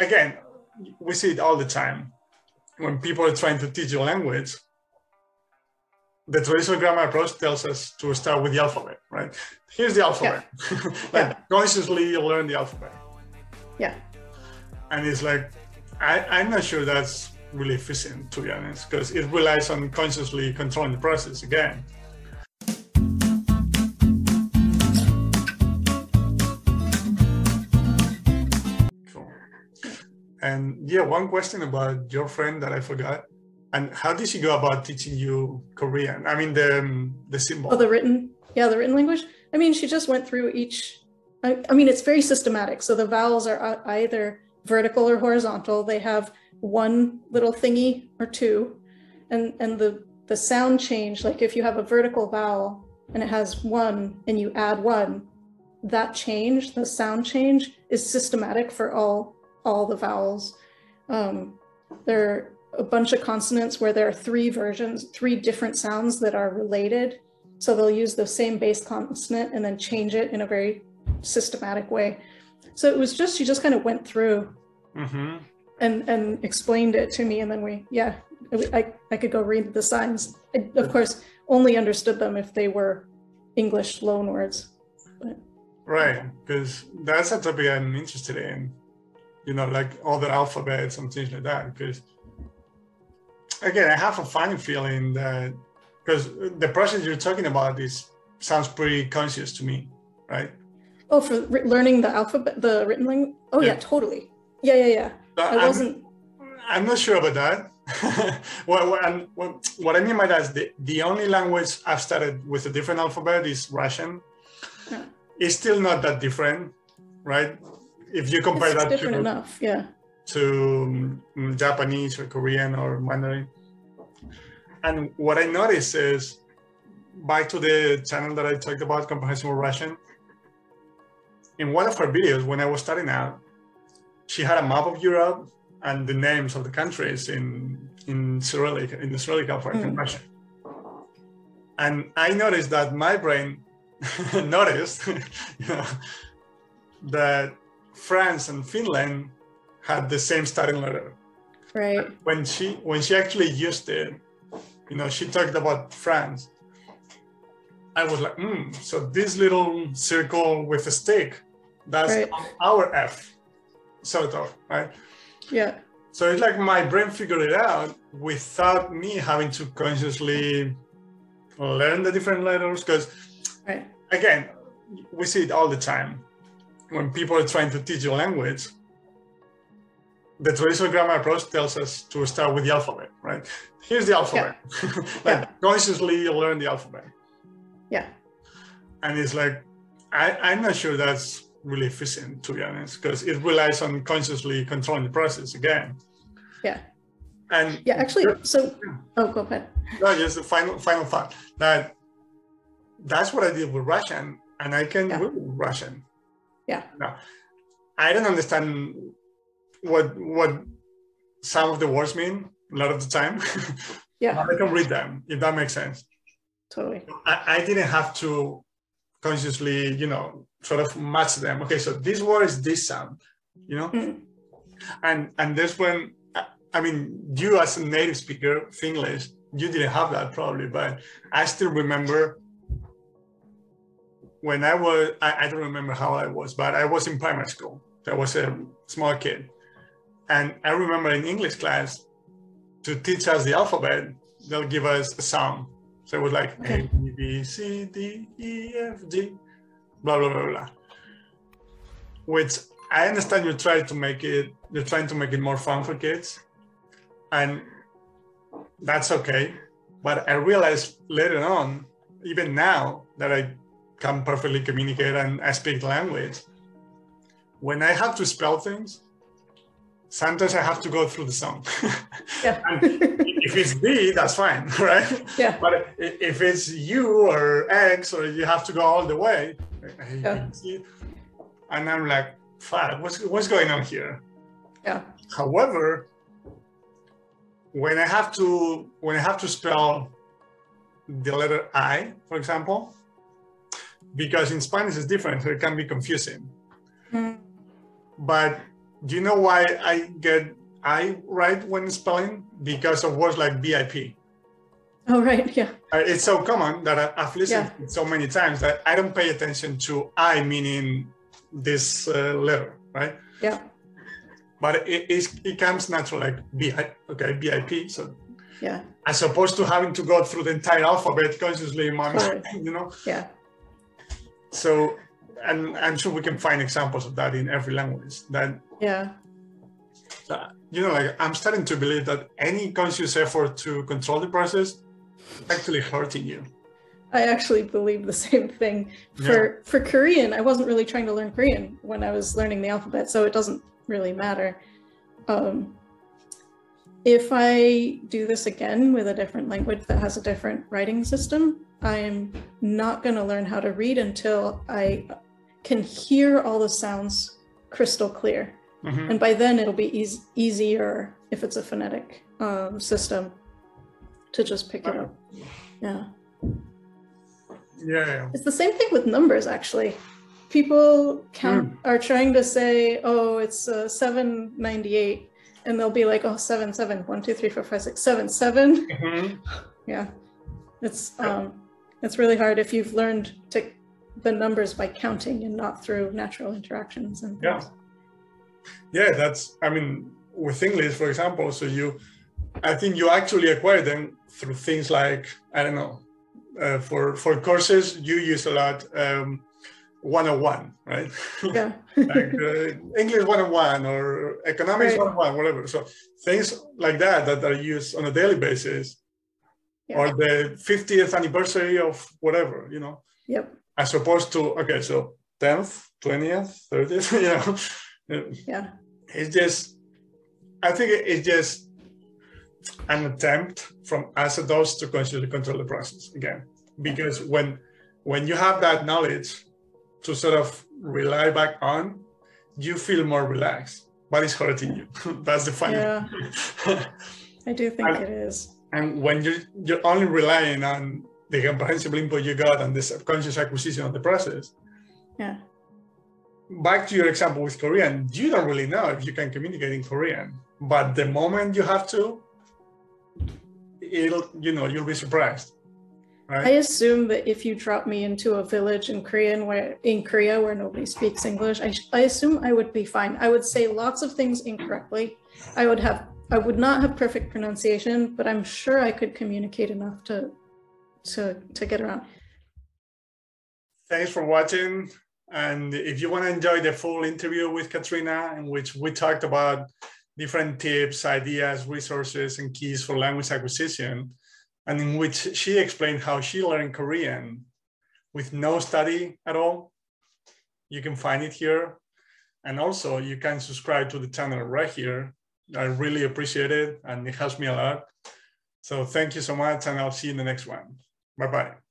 again, we see it all the time when people are trying to teach a language. The traditional grammar approach tells us to start with the alphabet, right? Here's the alphabet. Yeah. like yeah. consciously you learn the alphabet. Yeah. And it's like, I, I'm not sure that's really efficient, to be honest, because it relies on consciously controlling the process again. Yeah, one question about your friend that I forgot. And how did she go about teaching you Korean? I mean, the um, the symbol. Oh, the written, yeah, the written language. I mean, she just went through each. I, I mean, it's very systematic. So the vowels are either vertical or horizontal. They have one little thingy or two, and and the the sound change. Like if you have a vertical vowel and it has one, and you add one, that change, the sound change, is systematic for all all the vowels. Um, there are a bunch of consonants where there are three versions, three different sounds that are related. So they'll use the same base consonant and then change it in a very systematic way. So it was just, she just kind of went through mm-hmm. and, and explained it to me. And then we, yeah, I, I could go read the signs. I, of course, only understood them if they were English loan words. But, right, because that's a topic I'm interested in you know, like other alphabets and things like that. Because again, I have a funny feeling that because the process you're talking about is sounds pretty conscious to me, right? Oh, for learning the alphabet, the written language. Oh yeah, yeah totally. Yeah, yeah, yeah. Uh, I I'm, wasn't. I'm not sure about that. well, what, I mean by that is the, the only language I've started with a different alphabet is Russian. Yeah. It's still not that different, right? If you compare it's that different to, enough, yeah. to um, Japanese or Korean or Mandarin. And what I noticed is back to the channel that I talked about, Comprehensible Russian. In one of her videos, when I was starting out, she had a map of Europe and the names of the countries in in Cyrillic, in the Cyrillic alphabet mm. Russian. And I noticed that my brain noticed you know, that France and Finland had the same starting letter. Right. When she when she actually used it, you know, she talked about France. I was like, hmm, so this little circle with a stick, that's right. our F, sort of, right? Yeah. So it's like my brain figured it out without me having to consciously learn the different letters. Because, right. again, we see it all the time when people are trying to teach a language, the traditional grammar approach tells us to start with the alphabet, right? Here's the alphabet. Yeah. like yeah. consciously learn the alphabet. Yeah. And it's like, I, I'm not sure that's really efficient, to be honest, because it relies on consciously controlling the process again. Yeah. And yeah, actually, so oh, go ahead. No, just the final final thought that that's what I did with Russian, and I can yeah. Russian. Yeah. No, I don't understand what what some of the words mean a lot of the time. Yeah. I can read them if that makes sense. Totally. I, I didn't have to consciously, you know, sort of match them. Okay, so this word is this sound, you know, mm. and and this when I mean, you as a native speaker of English, you didn't have that probably, but I still remember when I was, I, I, don't remember how I was, but I was in primary school. I was a small kid. And I remember in English class, to teach us the alphabet, they'll give us a song. So it was like okay. A, B, C, D, E, F, G, blah, blah, blah, blah. Which I understand you're trying to make it, you're trying to make it more fun for kids. And that's okay. But I realized later on, even now that I can perfectly communicate and I speak the language. When I have to spell things, sometimes I have to go through the song. Yeah. if it's B, that's fine, right? Yeah. But if it's U or X, or you have to go all the way, yeah. and I'm like, fuck, what's, what's going on here? Yeah. However, when I have to when I have to spell the letter I, for example, because in Spanish it's different, so it can be confusing. Mm. But do you know why I get I right when spelling? Because of words like VIP. Oh, right. Yeah. Uh, it's so common that I, have listened Yeah. so many times that I don't pay attention to I meaning this uh, letter, right? Yeah. But it, it, it comes natural like BI, okay, BIP. So Yeah. as opposed to having to go through the entire alphabet consciously in my mind, you know? Yeah. So, and I'm sure we can find examples of that in every language. That, Yeah. that, you know, like I'm starting to believe that any conscious effort to control the process is actually hurting you. I actually believe the same thing. For for Korean, I wasn't really trying to learn Korean when I was learning the alphabet, so it doesn't really matter. Um, if I do this again with a different language that has a different writing system, I'm not going to learn how to read until I can hear all the sounds crystal clear. Mhm. And by then, it'll be eas- easier if it's a phonetic um, system to just pick it up. Yeah. Yeah. It's the same thing with numbers, actually. People count are trying to say, "Oh, it's uh, seven ninety eight," and they'll be like, "Oh, seven, seven, one, two, three, four, five, six, seven, seven." Mhm. Yeah, it's um, it's really hard if you've learned to the numbers by counting and not through natural interactions and Yeah. things. Yeah, that's, I mean, with English, for example, so you, I think you actually acquire them through things like, I don't know, uh, for, for courses, you use a lot um, 101, right? yeah, like uh, English 101 or economics Right. 101, whatever. So things like that that are used on a daily basis Yeah. or the 50th anniversary of whatever, you know, yep, as opposed to, okay, so 10th, 20th, 30th, you know. yeah, it's just i think it's just an attempt from us adults to consciously control the process again because when when you have that knowledge to sort of rely back on you feel more relaxed but it's hurting you that's the funny yeah. I do think And- it is. And when you're you're only relying on the comprehensible input you got and the subconscious acquisition of the process Yeah, back to your example with Korean, you don't really know if you can communicate in Korean. But the moment you have to, it'll you know you'll be surprised, I assume that if you drop me into a village in Korean where in Korea where nobody speaks English, I, I assume I would be fine. I would say lots of things incorrectly. I would have I would not have perfect pronunciation, but I'm sure I could communicate enough to to to get around. Thanks for watching. And if you want to enjoy the full interview with Katrina, in which we talked about different tips, ideas, resources, and keys for language acquisition, and in which she explained how she learned Korean with no study at all, you can find it here. And also, you can subscribe to the channel right here. I really appreciate it, and it helps me a lot. So, thank you so much, and I'll see you in the next one. Bye bye.